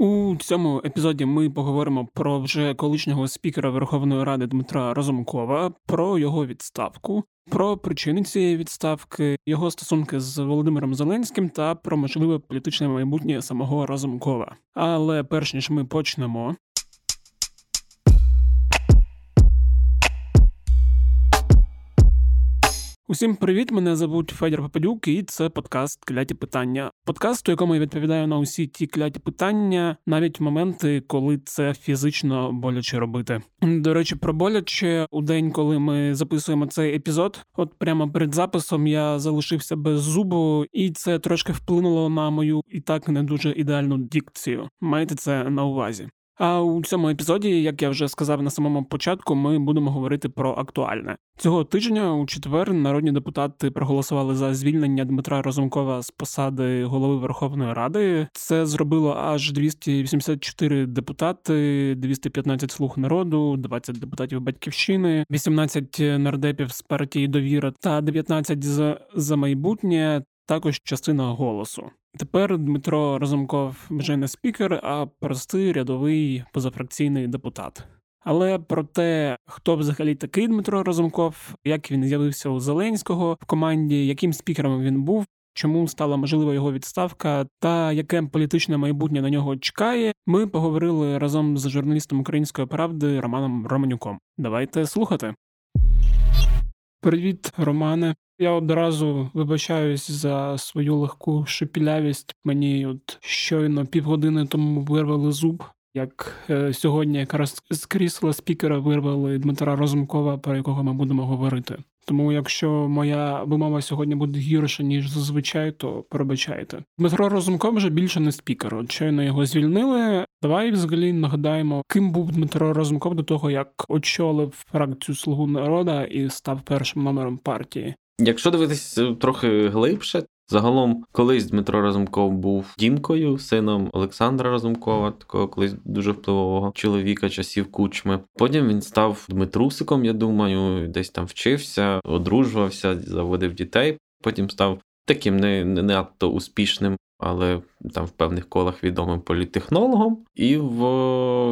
У цьому епізоді ми поговоримо про вже колишнього спікера Верховної Ради Дмитра Разумкова, про його відставку, про причини цієї відставки, його стосунки з Володимиром Зеленським та про можливе політичне майбутнє самого Разумкова. Але перш ніж ми почнемо, Усім привіт! Мене звуть Федір Попадюк, і це подкаст Кляті питання. Подкаст, у якому я відповідаю на усі ті кляті питання, навіть в моменти, коли це фізично боляче робити. До речі, про боляче у день, коли ми записуємо цей епізод, от прямо перед записом я залишився без зубу, і це трошки вплинуло на мою і так не дуже ідеальну дикцію. Майте це на увазі. А у цьому епізоді, як я вже сказав на самому початку, ми будемо говорити про актуальне цього тижня. У четвер народні депутати проголосували за звільнення Дмитра Розумкова з посади голови Верховної Ради. Це зробило аж 284 депутати, 215 слуг народу, 20 депутатів батьківщини, 18 нардепів з партії довіра та 19 з за майбутнє. Також частина голосу. Тепер Дмитро Разумков вже не спікер, а простий рядовий позафракційний депутат. Але про те, хто взагалі такий Дмитро Разумков, як він з'явився у Зеленського в команді, яким спікером він був, чому стала можлива його відставка, та яке політичне майбутнє на нього чекає, ми поговорили разом з журналістом Української правди Романом Романюком. Давайте слухати. Привіт, Романе. Я одразу вибачаюсь за свою легку шепілявість. Мені от щойно півгодини тому вирвали зуб. Як е, сьогодні якраз з крісла спікера вирвали Дмитра Розумкова, про якого ми будемо говорити. Тому, якщо моя вимова сьогодні буде гірша ніж зазвичай, то пробачайте. Дмитро Розумков вже більше не спікер. От щойно його звільнили. Давай взагалі нагадаємо, ким був Дмитро Розумков до того, як очолив фракцію Слугу народа і став першим номером партії. Якщо дивитись е, трохи глибше, загалом колись Дмитро Разумков був дімкою, сином Олександра Разумкова, такого колись дуже впливового чоловіка часів кучми. Потім він став Дмитрусиком, я думаю, десь там вчився, одружувався, заводив дітей. Потім став таким не, не надто успішним. Але там в певних колах відомим політтехнологом. І в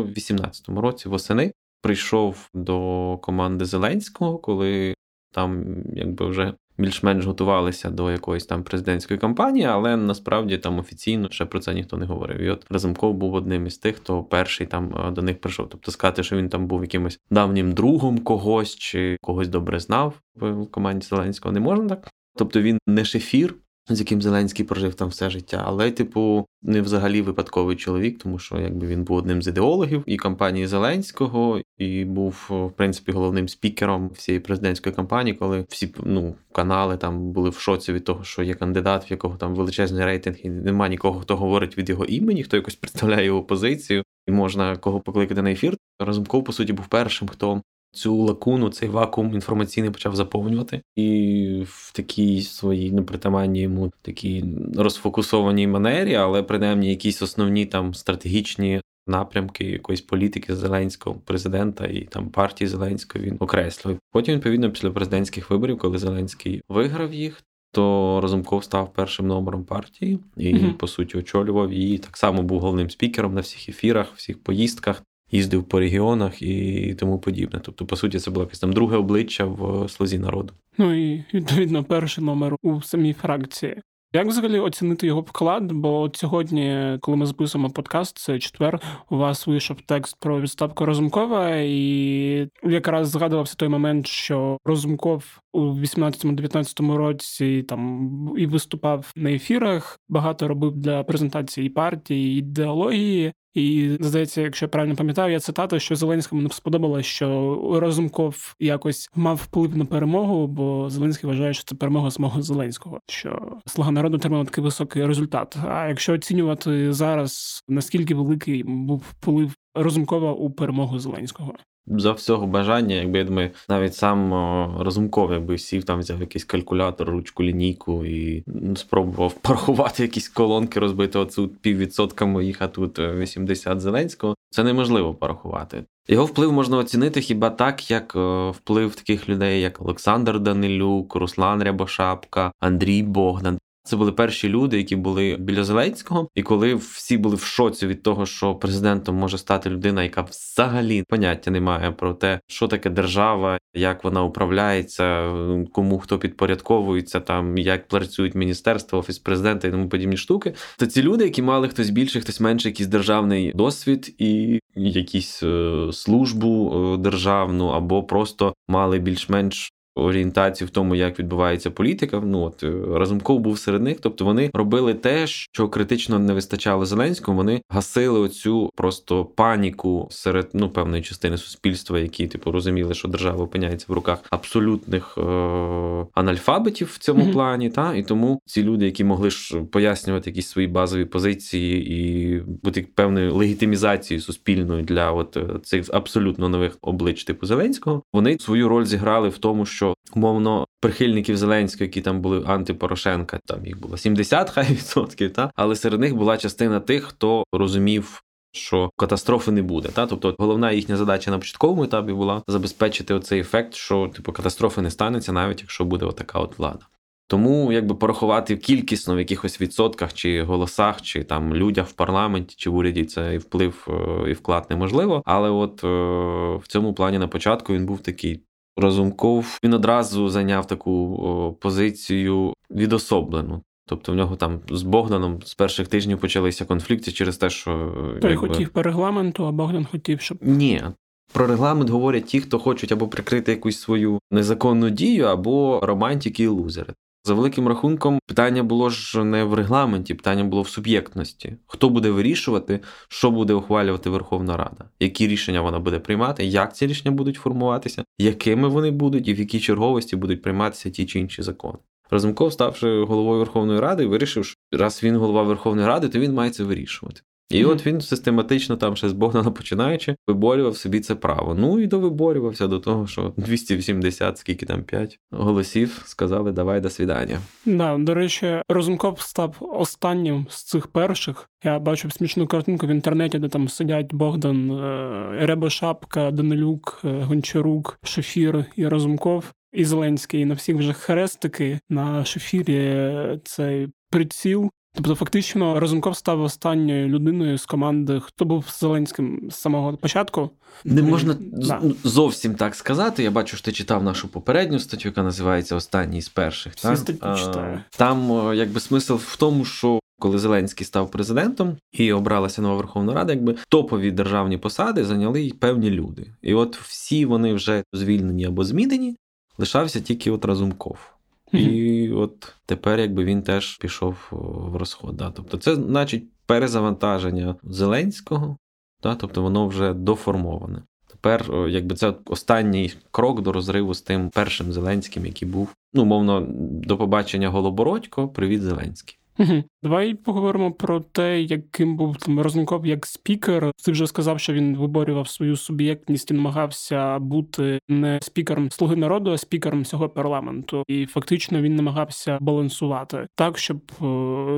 18-му році восени прийшов до команди Зеленського, коли там якби вже більш-менш готувалися до якоїсь там президентської кампанії, але насправді там офіційно ще про це ніхто не говорив. І от Разумков був одним із тих, хто перший там е, до них прийшов. Тобто сказати, що він там був якимось давнім другом когось чи когось добре знав в команді Зеленського, не можна так. Тобто він не шефір, з яким Зеленський прожив там все життя, але, типу, не взагалі випадковий чоловік, тому що якби він був одним з ідеологів і кампанії Зеленського, і був в принципі головним спікером всієї президентської кампанії, коли всі ну канали там були в шоці від того, що є кандидат, в якого там величезний рейтинг, і немає нікого, хто говорить від його імені, хто якось представляє його позицію, і можна кого покликати на ефір. Разумков, по суті, був першим, хто цю лакуну, цей вакуум інформаційний почав заповнювати, і в такій своїй непритаманній йому такій розфокусованій манері, але принаймні якісь основні там стратегічні. Напрямки якоїсь політики Зеленського президента і там партії Зеленського він окреслив. Потім, відповідно, після президентських виборів, коли Зеленський виграв їх, то Разумков став першим номером партії і, mm-hmm. по суті, очолював її. Так само був головним спікером на всіх ефірах, всіх поїздках їздив по регіонах і тому подібне. Тобто, по суті, це було якесь там друге обличчя в слузі народу. Ну і відповідно перший номер у самій фракції. Як взагалі оцінити його вклад? Бо от сьогодні, коли ми записуємо подкаст, це четвер, у вас вийшов текст про відставку Розумкова, і якраз згадувався той момент, що Розумков у 18-19 році там і виступав на ефірах, багато робив для презентації партії, ідеології. І здається, якщо я правильно пам'ятаю, я цитату, що Зеленському не сподобалось, що Разумков якось мав вплив на перемогу, бо Зеленський вважає, що це перемога самого Зеленського, що слуга народу отримала такий високий результат. А якщо оцінювати зараз, наскільки великий був вплив Разумкова у перемогу Зеленського? за всього бажання, якби я думаю, навіть сам Разумков, якби сів там, взяв якийсь калькулятор, ручку, лінійку і спробував порахувати якісь колонки, розбити оцю піввідсотка моїх, а тут 80 Зеленського. Це неможливо порахувати. Його вплив можна оцінити хіба так, як вплив таких людей, як Олександр Данилюк, Руслан Рябошапка, Андрій Богдан. Це були перші люди, які були біля Зеленського, і коли всі були в шоці від того, що президентом може стати людина, яка взагалі поняття не має про те, що таке держава, як вона управляється, кому хто підпорядковується, там як працюють міністерства, офіс президента і тому подібні штуки. То ці люди, які мали хтось більше, хтось менше, якийсь державний досвід і якісь е, службу е, державну, або просто мали більш-менш орієнтацію в тому, як відбувається політика. Ну от е, Разумков був серед них. Тобто вони робили те, що критично не вистачало Зеленському. Вони гасили оцю просто паніку серед ну певної частини суспільства, які типу розуміли, що держава опиняється в руках абсолютних е- анальфабетів в цьому mm-hmm. плані. Та і тому ці люди, які могли ж пояснювати якісь свої базові позиції і бути певною легітимізацією суспільною для от е, цих абсолютно нових облич типу Зеленського, вони свою роль зіграли в тому, що що умовно прихильників Зеленського, які там були антипорошенка, там їх було 70 хай відсотків, та але серед них була частина тих, хто розумів. Що катастрофи не буде, та тобто головна їхня задача на початковому етапі була забезпечити оцей ефект, що типу катастрофи не станеться, навіть якщо буде отака от влада. Тому якби порахувати кількісно в якихось відсотках чи голосах, чи там людях в парламенті чи в уряді цей вплив е, і вклад неможливо. Але от е, в цьому плані на початку він був такий Разумков він одразу зайняв таку позицію відособлену. Тобто в нього там з Богданом з перших тижнів почалися конфлікти через те, що той якби... хотів по регламенту, а Богдан хотів, щоб ні. Про регламент говорять ті, хто хочуть або прикрити якусь свою незаконну дію, або романтики і лузери. За великим рахунком, питання було ж не в регламенті, питання було в суб'єктності. Хто буде вирішувати, що буде ухвалювати Верховна Рада, які рішення вона буде приймати, як ці рішення будуть формуватися, якими вони будуть і в якій черговості будуть прийматися ті чи інші закони. Разумков, ставши головою Верховної Ради, вирішив, що раз він голова Верховної Ради, то він має це вирішувати. І mm-hmm. от він систематично там ще з Богдана починаючи, виборював собі це право. Ну і довиборювався до того, що 280, скільки там 5 голосів сказали давай до свідання. Да, до речі, Розумков став останнім з цих перших. Я бачив смішну картинку в інтернеті, де там сидять Богдан, е, Ребошапка, Данилюк, е, Гончарук, Шефір і Розумков. І Зеленський на всіх вже хрестики на шефірі цей приціл Тобто, фактично, Разумков став останньою людиною з команди, хто був з Зеленським з самого початку. Не можна да. зовсім так сказати. Я бачу, що ти читав нашу попередню статтю, яка називається Останній з перших. Всі так? читаю. Там якби смисл в тому, що. Коли Зеленський став президентом і обралася нова Верховна Рада, якби топові державні посади зайняли певні люди. І от всі вони вже звільнені або змінені, лишався тільки от Разумков. І от тепер, якби він теж пішов в розход. Да. Тобто, це значить перезавантаження Зеленського, да, тобто воно вже доформоване. Тепер, якби це останній крок до розриву з тим першим Зеленським, який був, ну, мовно, до побачення Голобородько, привіт, Зеленський. Угу. Давай поговоримо про те, яким був там Розенков як спікер. Ти вже сказав, що він виборював свою суб'єктність і намагався бути не спікером слуги народу, а спікером всього парламенту. І фактично він намагався балансувати так, щоб е,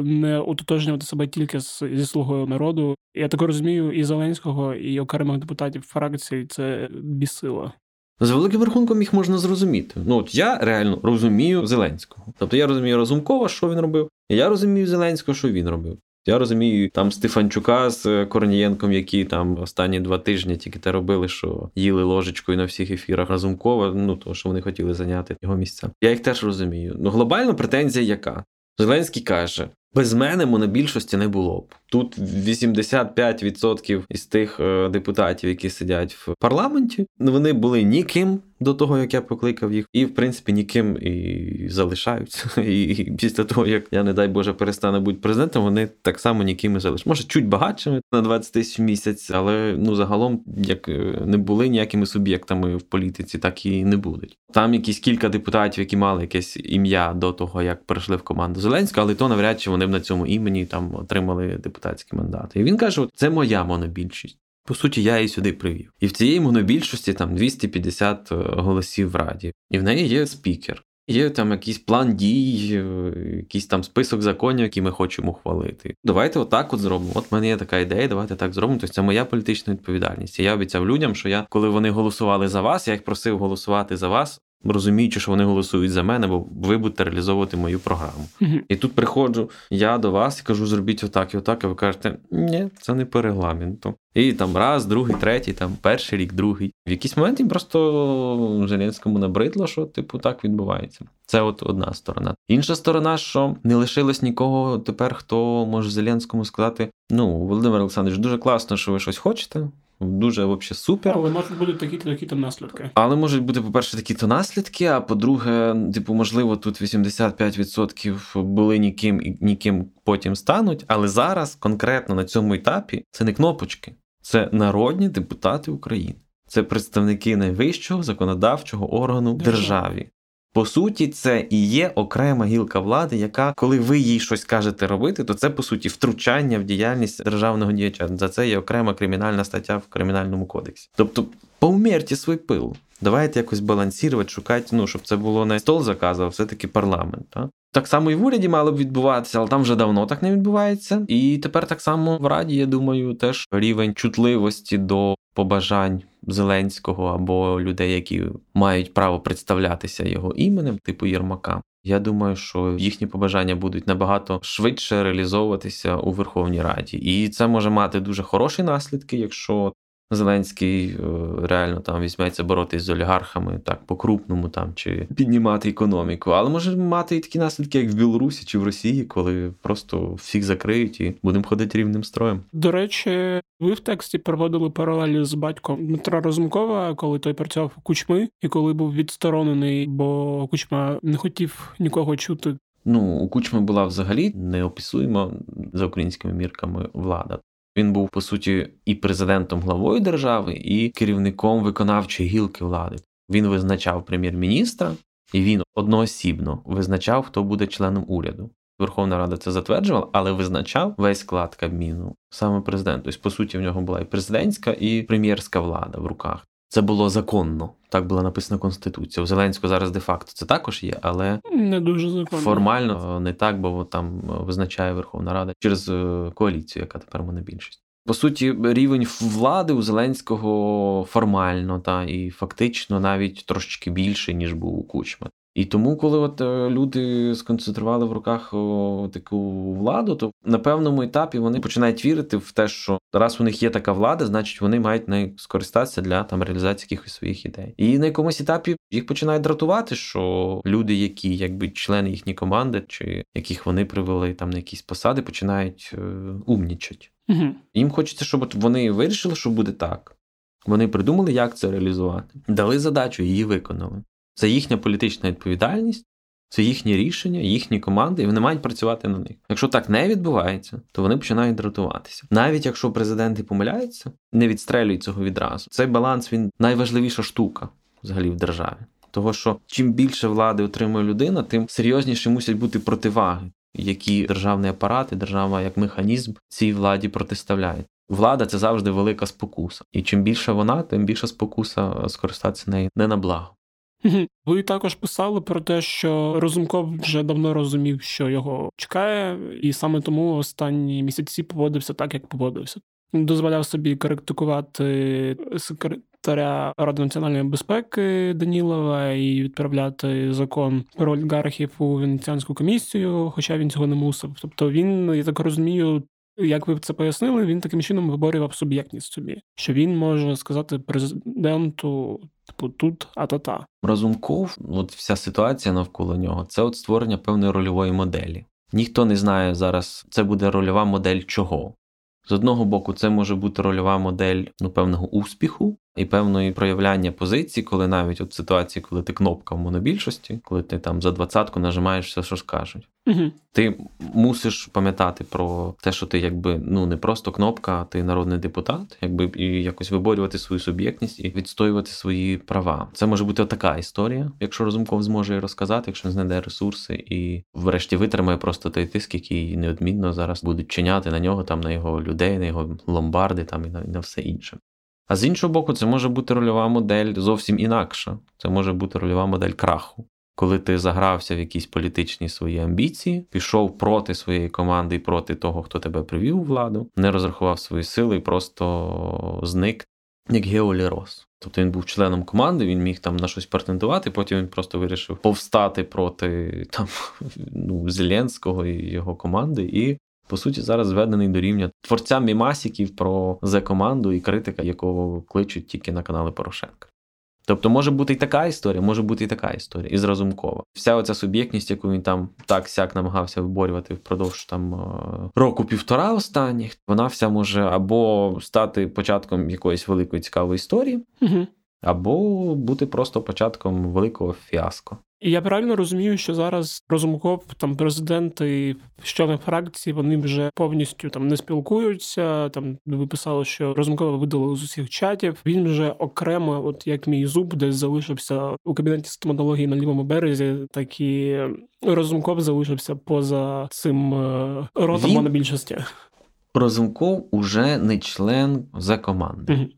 не ототожнювати себе тільки зі слугою народу. Я так розумію, і Зеленського, і окремих депутатів фракції це бісило. За великим рахунком їх можна зрозуміти. Ну от я реально розумію Зеленського. Тобто я розумію Разумкова, що він робив, я розумію Зеленського, що він робив. Я розумію там Стефанчука з Корнієнком, які там останні два тижні тільки те робили, що їли ложечкою на всіх ефірах Разумкова, ну то що вони хотіли зайняти його місця. Я їх теж розумію. Ну глобально претензія яка? Зеленський каже: без мене монобільшості не було б. Тут 85% із тих е, депутатів, які сидять в парламенті, вони були ніким до того, як я покликав їх, і в принципі ніким і залишаються. І після того, як я, не дай Боже, перестану бути президентом, вони так само ніким і залишаються. Може, чуть багатшими на 20 тисяч в місяць, але ну загалом як е, не були ніякими суб'єктами в політиці, так і не будуть. Там якісь кілька депутатів, які мали якесь ім'я до того, як перейшли в команду Зеленського, але то навряд чи вони на цьому імені там отримали депутатські мандати. І він каже: це моя монобільшість. По суті, я її сюди привів. І в цієї монобільшості там 250 е, голосів в раді, і в неї є спікер. Є там якийсь план дій, е, якийсь там список законів, які ми хочемо ухвалити. Давайте отак от зробимо. От в мене є така ідея, давайте так зробимо. Тобто це моя політична відповідальність. І я обіцяв людям, що я, коли вони голосували за вас, я їх просив голосувати за вас розуміючи, що вони голосують за мене, бо ви будете реалізовувати мою програму. Мгм. І тут приходжу я до вас і кажу, зробіть отак і отак, а ви кажете, ні, це не по регламенту. І там раз, другий, третій, там перший рік, другий. В якийсь момент їм просто Зеленському набридло, що типу так відбувається. Це от одна сторона. Інша сторона, що не лишилось нікого тепер, хто може Зеленському сказати: ну, Володимир Олександрович, дуже класно, що ви щось хочете. Дуже взагалі супер. Але можуть бути такі-то такі-то наслідки. Але можуть бути, по-перше, такі то наслідки, а по-друге, типу, можливо, тут 85% були ніким і ніким потім стануть. Але зараз, конкретно на цьому етапі, це не кнопочки, це народні депутати України. Це представники найвищого законодавчого органу в державі. По суті, це і є окрема гілка влади, яка, коли ви їй щось кажете робити, то це по суті втручання в діяльність державного діяча. За це є окрема кримінальна стаття в кримінальному кодексі. Тобто, поумірте свій пил. Давайте якось балансувати, шукати, ну щоб це було не стол заказу, а все-таки парламент. Так? Так само і в уряді мало б відбуватися, але там вже давно так не відбувається. І тепер так само в Раді, я думаю, теж рівень чутливості до побажань Зеленського або людей, які мають право представлятися його іменем, типу Єрмака. Я думаю, що їхні побажання будуть набагато швидше реалізовуватися у Верховній Раді, і це може мати дуже хороші наслідки, якщо Зеленський е, реально там візьметься боротись з олігархами так по-крупному там чи піднімати економіку. Але може мати і такі наслідки, як в Білорусі чи в Росії, коли просто всіх закриють і будемо ходити рівним строєм. До речі, ви в тексті проводили паралелі з батьком Дмитра Розумкова, коли той працював у кучми, і коли був відсторонений, бо кучма не хотів нікого чути. Ну, у Кучми була взагалі неописуємо за українськими мірками влада. Він був по суті і президентом главою держави, і керівником виконавчої гілки влади. Він визначав прем'єр-міністра, і він одноосібно визначав, хто буде членом уряду. Верховна Рада це затверджувала, але визначав весь склад Кабміну саме президент. Тобто, по суті, в нього була і президентська, і прем'єрська влада в руках. Це було законно. Так була написана конституція. У Зеленського зараз де-факто це також є, але Не дуже законно. формально не так, бо там визначає Верховна Рада через е, коаліцію, яка тепер монобільшість. По суті, рівень влади у Зеленського формально та і фактично навіть трошечки більше, ніж був у Кучма. І тому, коли от е, люди сконцентрували в руках таку владу, то на певному етапі вони починають вірити в те, що раз у них є така влада, значить вони мають нею скористатися для там реалізації якихось своїх ідей. І на якомусь етапі їх починають дратувати, що люди, які якби члени їхньої команди, чи яких вони привели там на якісь посади, починають е, умнічати. Угу. Їм хочеться, щоб вони вирішили, що буде так. Вони придумали, як це реалізувати, дали задачу, її виконали. Це їхня політична відповідальність, це їхні рішення, їхні команди, і вони мають працювати на них. Якщо так не відбувається, то вони починають дратуватися. Навіть якщо президенти помиляються, не відстрелюють цього відразу. Цей баланс він найважливіша штука взагалі в державі. Того, що чим більше влади отримує людина, тим серйозніші мусять бути противаги, які державний апарат і держава як механізм цій владі протиставляє. Влада це завжди велика спокуса, і чим більше вона, тим більша спокуса скористатися нею не на благо. Ви також писали про те, що Розумков вже давно розумів, що його чекає, і саме тому останні місяці поводився так, як поводився. Дозволяв собі критикувати секретаря Ради національної безпеки Данілова і відправляти закон про олігархів у Венеціанську комісію, хоча він цього не мусив. Тобто він, я так розумію, як ви це пояснили, він таким чином виборював суб'єктність собі, що він може сказати президенту, типу, тут а-та-та. Разумков, от вся ситуація навколо нього, це от створення певної рольової моделі. Ніхто не знає зараз, це буде рольова модель чого. З одного боку, це може бути рольова модель ну, певного успіху і певної проявляння позиції, коли навіть от ситуації, коли ти кнопка в монобільшості, коли ти там за двадцятку нажимаєш все, що скажуть. Угу. Ти мусиш пам'ятати про те, що ти якби ну не просто кнопка, а ти народний депутат, якби і якось виборювати свою суб'єктність і відстоювати свої права. Це може бути така історія, якщо Розумков зможе її розказати, якщо він знайде ресурси і врешті витримає просто той тиск, який неодмінно зараз будуть чиняти на нього, там на його людей, на його ломбарди, там і на, і на все інше. А з іншого боку, це може бути рольова модель зовсім інакша. Це може бути рольова модель краху. Коли ти загрався в якісь політичні свої амбіції, пішов проти своєї команди і проти того, хто тебе привів у владу, не розрахував свої сили і просто зник. як Геолірос. Тобто він був членом команди, він міг там на щось претендувати, потім він просто вирішив повстати проти там ну, Зеленського і його команди, і по суті зараз зведений до рівня творця мімасіків про зе команду і критика, якого кличуть тільки на канали Порошенка. Тобто може бути і така історія, може бути і така історія, і зразумкова. Вся оця суб'єктність, яку він там так сяк намагався виборювати впродовж там е, року півтора останніх, вона вся може або стати початком якоїсь великої цікавої історії, Угу. Або бути просто початком великого фіаско. І я правильно розумію, що зараз Розумков, там президент і члени фракції, вони вже повністю там не спілкуються. Там ви писали, що Розумкова видали з усіх чатів. Він вже окремо, от як мій зуб, десь залишився у кабінеті стоматології на лівому березі, так і Розумков залишився поза цим е, ротом Він- монобільшості. Розумков уже не член за команди. Мгм.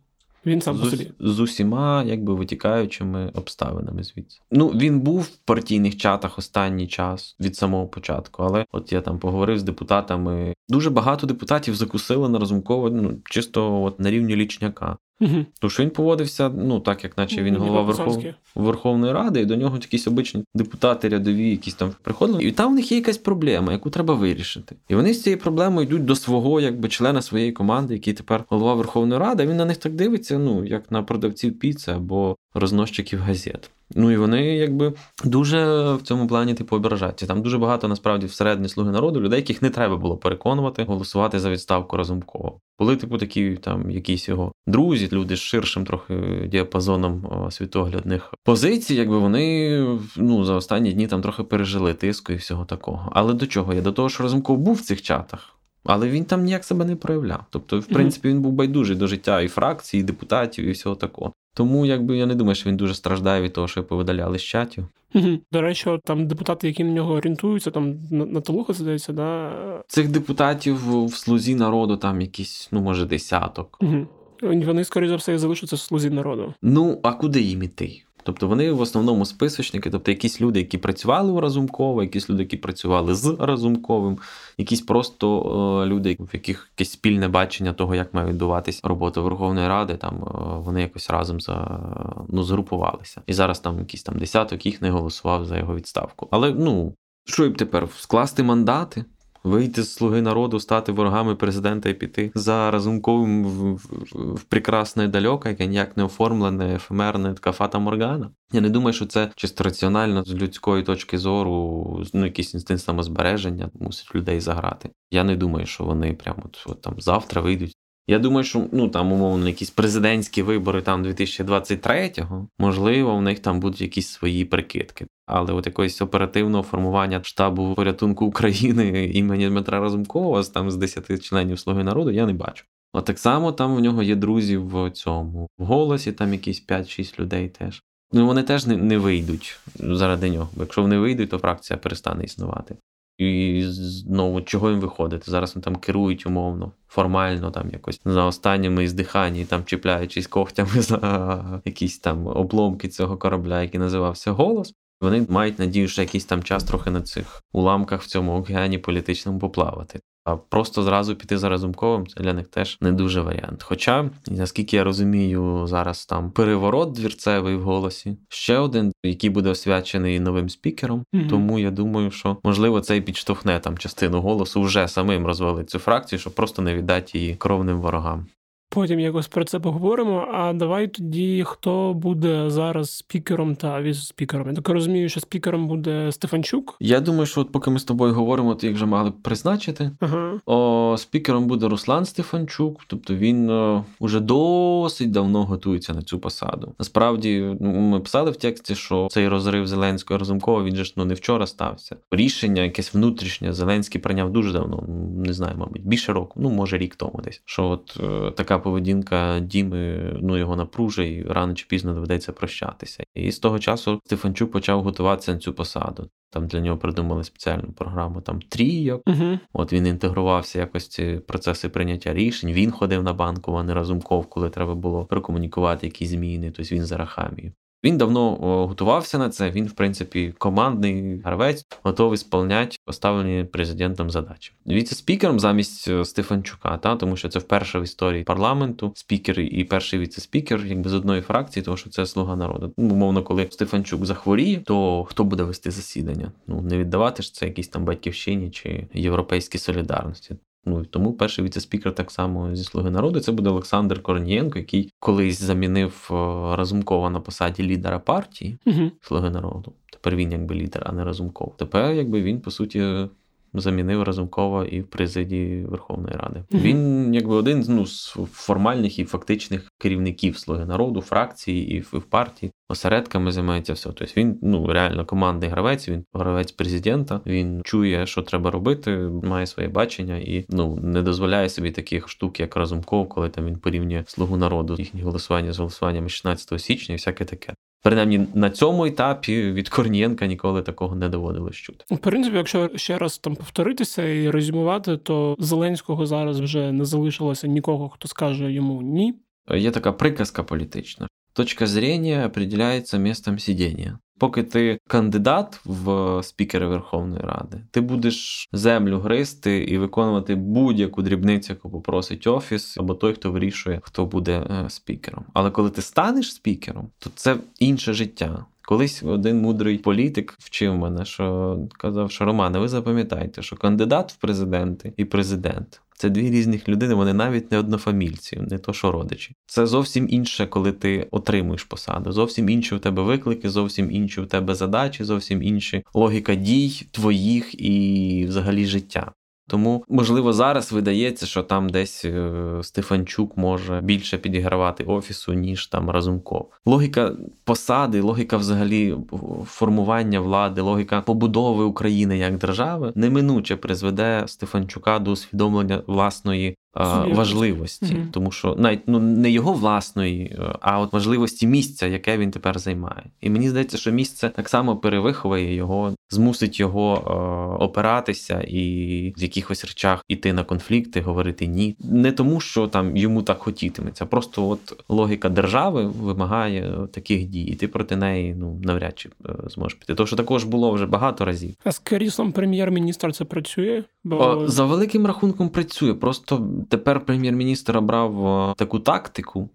Він сам з, по собі. з усіма якби витікаючими обставинами звідси. Ну він був в партійних чатах останній час від самого початку, але от я там поговорив з депутатами. Дуже багато депутатів закусили на розумково, ну чисто от на рівні лічняка. Угу. Тому що він поводився, ну так як наче він голова Верхов... Верховної Ради, і до нього якісь обичні депутати рядові, якісь там приходили, і там в них є якась проблема, яку треба вирішити. І вони з цією проблемою йдуть до свого, якби члена своєї команди, який тепер голова Верховної Ради. Він на них так дивиться, ну як на продавців піци або розносчиків газет. Ну і вони якби дуже в цьому плані типу ображаються. Там дуже багато насправді всередині слуги народу людей, яких не треба було переконувати голосувати за відставку Разумкова. Були типу такі там якісь його друзі, люди з ширшим трохи діапазоном світоглядних позицій, якби вони ну за останні дні там трохи пережили тиску і всього такого. Але до чого я? До того, що Разумков був в цих чатах. Але він там ніяк себе не проявляв. Тобто, в принципі, він був байдужий до життя і фракції, і депутатів, і всього такого. Тому якби я не думаю, що він дуже страждає від того, що повидаляли з чатів. Угу. До речі, там депутати, які на нього орієнтуються, там на, на Толуха, здається, да. Цих депутатів в слузі народу там якісь, ну може, десяток. Угу. Вони, скоріше за все, залишаться в слузі народу. Ну, а куди їм іти? Тобто вони в основному списочники, тобто якісь люди, які працювали у Разумкова, якісь люди, які працювали з Разумковим, якісь просто е, люди, в яких якесь спільне бачення того, як має відбуватись робота Верховної Ради, там е, вони якось разом за ну згрупувалися. І зараз там якийсь там десяток їх не голосував за його відставку. Але ну що їм тепер скласти мандати? Вийти з слуги народу, стати ворогами президента і піти за разумковим в, в, в прекрасне далеко, яке ніяк не оформлене, ефемерне, така фата Моргана. Я не думаю, що це чисто раціонально з людської точки зору, ну якийсь інстинкт самозбереження мусить людей заграти. Я не думаю, що вони прямо от, от там завтра вийдуть. Я думаю, що ну там умовно якісь президентські вибори там 2023-го, можливо, в них там будуть якісь свої прикидки. Але от якогось оперативного формування штабу порятунку України імені Дмитра Разумкова там з 10 членів Слуги народу я не бачу. От так само там в нього є друзі в цьому в голосі, там якісь 5-6 людей теж. Ну вони теж не, не вийдуть заради нього. Якщо вони вийдуть, то фракція перестане існувати. І знову чого їм виходити? Зараз вони там керують умовно, формально, там якось за останніми здихання, там чіпляючись когтями за якісь там обломки цього корабля, який називався голос. Вони мають надію, що якийсь там час трохи на цих уламках в цьому океані політичному поплавати. А просто зразу піти за Разумковим це для них теж не дуже варіант. Хоча, наскільки я розумію, зараз там переворот двірцевий в голосі, ще один, який буде освячений новим спікером. Мгм. Тому я думаю, що можливо це і підштовхне там частину голосу вже самим розвалить цю фракцію, щоб просто не віддати її кровним ворогам. Потім якось про це поговоримо. А давай тоді хто буде зараз спікером та віце-спікером. Я так розумію, що спікером буде Стефанчук. Я думаю, що от поки ми з тобою говоримо, то їх вже мали б призначити. Ага. О, спікером буде Руслан Стефанчук, тобто він о, уже досить давно готується на цю посаду. Насправді, ну, ми писали в тексті, що цей розрив Зеленського і Разумкова він же ж ну не вчора стався. Рішення, якесь внутрішнє, Зеленський прийняв дуже давно, не знаю, мабуть, більше року, ну може рік тому десь. Що от е, така поведінка Діми ну його напружує, і рано чи пізно доведеться прощатися. І з того часу Стефанчук почав готуватися на цю посаду. Там для нього придумали спеціальну програму там трійок. Угу. От він інтегрувався якось ці процеси прийняття рішень. Він ходив на банку, а не разумков, коли треба було прокомунікувати якісь зміни. Тобто він за Рахамію. Він давно готувався на це. Він, в принципі, командний гравець, готовий сповняти поставлені президентом задачі. Віце-спікером замість е, Стефанчука, та тому що це вперше в історії парламенту спікер і перший віце-спікер, якби з одної фракції, тому що це слуга народу. Ну, умовно, коли Стефанчук захворіє, то хто буде вести засідання? Ну не віддавати ж це якісь там батьківщині чи європейській солідарності. Ну тому перший віце-спікер так само зі Слуги народу. Це буде Олександр Корнієнко, який колись замінив е, Разумкова на посаді лідера партії угу. Слуги народу. Тепер він якби лідер, а не Разумков. Тепер якби він по суті замінив Разумкова і в президії Верховної Ради. Mm-hmm. Він якби один ну, з формальних і фактичних керівників Слуги народу, фракції і в партії. Осередками займається все. Тобто він ну реально командний гравець. Він гравець президента. Він чує, що треба робити, має своє бачення і ну не дозволяє собі таких штук, як Разумков, коли там він порівнює слугу народу їхні голосування з голосуваннями 16 січня і всяке таке. Принаймні на цьому етапі від Корнієнка ніколи такого не доводилось чути. В принципі, якщо ще раз там повторитися і резюмувати, то Зеленського зараз вже не залишилося нікого, хто скаже йому ні. Є така приказка політична. Точка зрення определяється містом сидіння. Поки ти кандидат в спікери Верховної Ради, ти будеш землю гризти і виконувати будь-яку дрібницю, яку попросить офіс, або той, хто вирішує, хто буде е, спікером. Але коли ти станеш спікером, то це інше життя. Колись один мудрий політик вчив мене, що казав, що Романе, ви запам'ятайте, що кандидат в президенти і президент це дві різних людини, вони навіть не однофамільці, не то що родичі. Це зовсім інше, коли ти отримуєш посаду. Зовсім інші у тебе виклики, зовсім інші у тебе задачі, зовсім інші логіка дій твоїх і взагалі життя. Тому, можливо, зараз видається, що там десь е, Стефанчук може більше підігравати офісу, ніж там Разумков. Логіка посади, логіка взагалі формування влади, логіка побудови України як держави неминуче призведе Стефанчука до усвідомлення власної важливості, mm тому що навіть ну не його власної, е, а от важливості місця, яке він тепер займає. І мені здається, що місце так само перевиховує його, змусить його е, опиратися і в якихось речах іти на конфлікти, говорити ні. Не тому, що там йому так хотітиметься, просто от логіка держави вимагає таких дій, і ти проти неї ну навряд чи е, зможеш піти. Тому що також було вже багато разів. А з керіслом прем'єр-міністра це працює? Бо за великим рахунком працює. Просто тепер прем'єр-міністр обрав таку тактику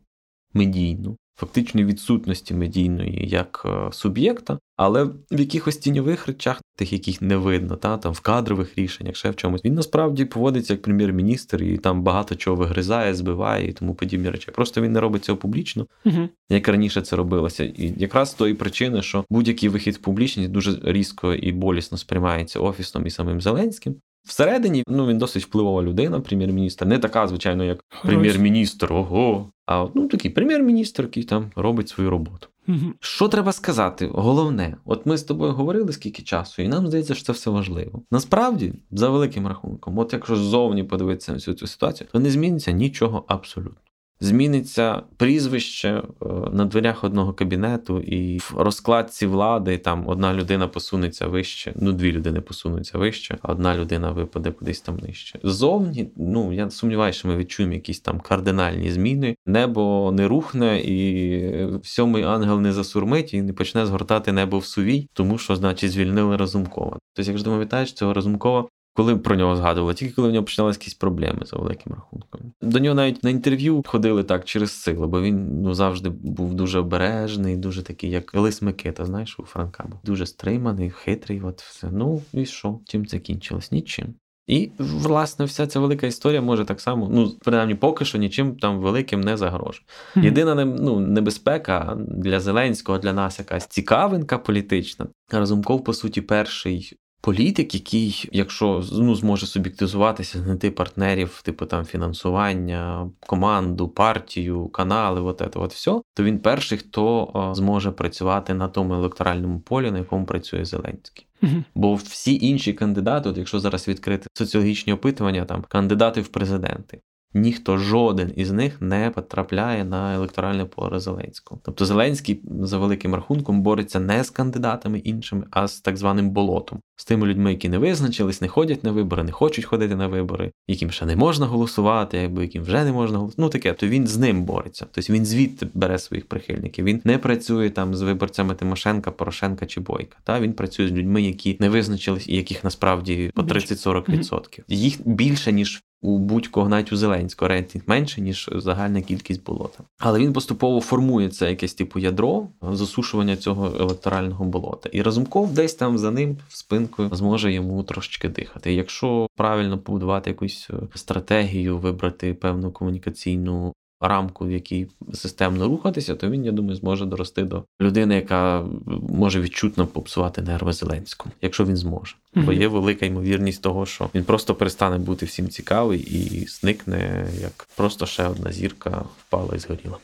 медійну, фактичної відсутності медійної як е, суб'єкта, але в якихось тіньових речах, тих, яких не видно, та там в кадрових рішеннях, ще в чомусь, він насправді поводиться як прем'єр-міністр і там багато чого вигризає, збиває і тому подібні речі. Просто він не робить цього публічно, угу. як раніше це робилося. І якраз з тої причини, що будь-який вихід в публічність дуже різко і болісно сприймається офісом і самим Зеленським. Всередині ну він досить впливова людина, прем'єр-міністр. Не така, звичайно, як прем'єр-міністр, ого. А ну такий прем'єр-міністр, який там робить свою роботу. Угу. Що треба сказати? Головне, от ми з тобою говорили скільки часу, і нам здається, що це все важливо. Насправді, за великим рахунком, от якщо ззовні подивитися на всю цю ситуацію, то не зміниться нічого абсолютно. Зміниться прізвище е, на дверях одного кабінету, і в розкладці влади там одна людина посунеться вище, ну дві людини посунуться вище, а одна людина випаде кудись там нижче. Ззовні, ну я сумніваюся, що ми відчуємо якісь там кардинальні зміни. Небо не рухне, і сьомий ангел не засурмить і не почне згортати небо в сувій, тому що, значить, звільнили Разумкова. Тобто, якщо пам'ятаєш, цього Разумкова коли про нього згадували, тільки коли в нього починалися якісь проблеми за великим рахунком. До нього навіть на інтерв'ю ходили так через силу, бо він ну завжди був дуже обережний, дуже такий, як Лис Микита, знаєш, у Франка був дуже стриманий, хитрий. От все. Ну і що? Чим це кінчилось? Нічим. І, власне, вся ця велика історія може так само, ну, принаймні, поки що нічим там великим не загрожує. Єдина ну, небезпека для Зеленського, для нас якась цікавинка політична. Разумков, по суті, перший політик, який, якщо ну, зможе суб'єктизуватися, знайти партнерів, типу там фінансування, команду, партію, канали, от це от все, то він перший, хто зможе працювати на тому електоральному полі, на якому працює Зеленський. Угу. Бо всі інші кандидати, от якщо зараз відкрити соціологічні опитування, там кандидати в президенти. Ніхто жоден із них не потрапляє на електоральне поле Зеленського. Тобто Зеленський за великим рахунком бореться не з кандидатами іншими, а з так званим болотом, з тими людьми, які не визначились, не ходять на вибори, не хочуть ходити на вибори, яким ще не можна голосувати, або яким вже не можна голосувати. Ну таке, то він з ним бореться. Тобто він звідти бере своїх прихильників. Він не працює там з виборцями Тимошенка, Порошенка чи Бойка. Та він працює з людьми, які не визначились і яких насправді по 30-40%. Їх більше ніж у будь-кого навіть у Зеленського рейтинг менше, ніж загальна кількість болота. Але він поступово формує це якесь типу ядро засушування цього електорального болота. І Разумков десь там за ним в спинкою зможе йому трошечки дихати. Якщо правильно побудувати якусь е, стратегію, вибрати певну комунікаційну рамку, в якій системно рухатися, то він, я думаю, зможе дорости до людини, яка може відчутно попсувати нерви Зеленському, якщо він зможе. Бо є велика ймовірність того, що він просто перестане бути всім цікавий і зникне як просто ще одна зірка впала і згоріла.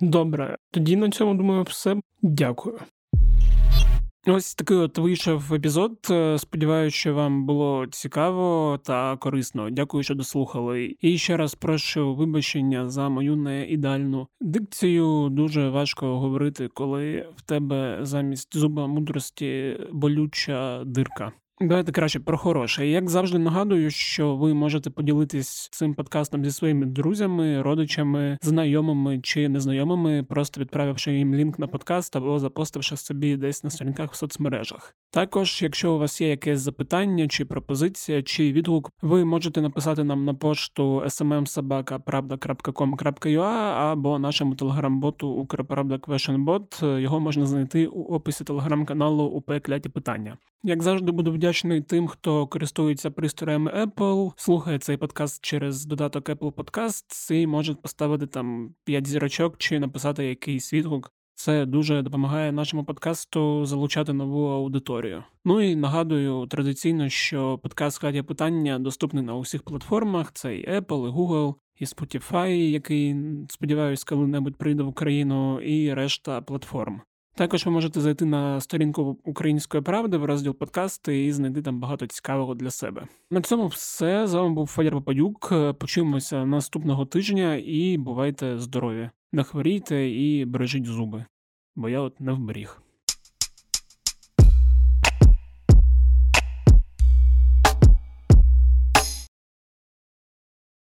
Добре, тоді на цьому думаю, все. Дякую. Ось такий от вийшов епізод. Е, сподіваюся, що вам було цікаво та корисно. Дякую, що дослухали. І ще раз прошу вибачення за мою неідеальну дикцію. Дуже важко говорити, коли в тебе замість зуба мудрості болюча дирка. Давайте краще про хороше. Як завжди нагадую, що ви можете поділитись цим подкастом зі своїми друзями, родичами, знайомими чи незнайомими, просто відправивши їм лінк на подкаст або запостивши собі десь на сторінках в соцмережах. Також, якщо у вас є якесь запитання, чи пропозиція, чи відгук, ви можете написати нам на пошту smmsobaka.pravda.com.ua або нашому телеграм-боту Укрправда Questionbot. Його можна знайти у описі телеграм-каналу УП Кляті Питання. Як завжди, буду вдячний тим, хто користується пристроями Apple, слухає цей подкаст через додаток Apple Podcasts і може поставити там 5 зірочок чи написати якийсь відгук. Це дуже допомагає нашому подкасту залучати нову аудиторію. Ну і нагадую традиційно, що подкаст «Хатя питання доступний на усіх платформах: це і Apple, і Google, і Spotify, який сподіваюсь, коли-небудь прийде в Україну, і решта платформ. Також ви можете зайти на сторінку Української правди в розділ подкасти і знайти там багато цікавого для себе. На цьому все з вами був Федір Попадюк. Почуємося наступного тижня і бувайте здорові! Не хворійте і бережіть зуби, бо я от не вберіг.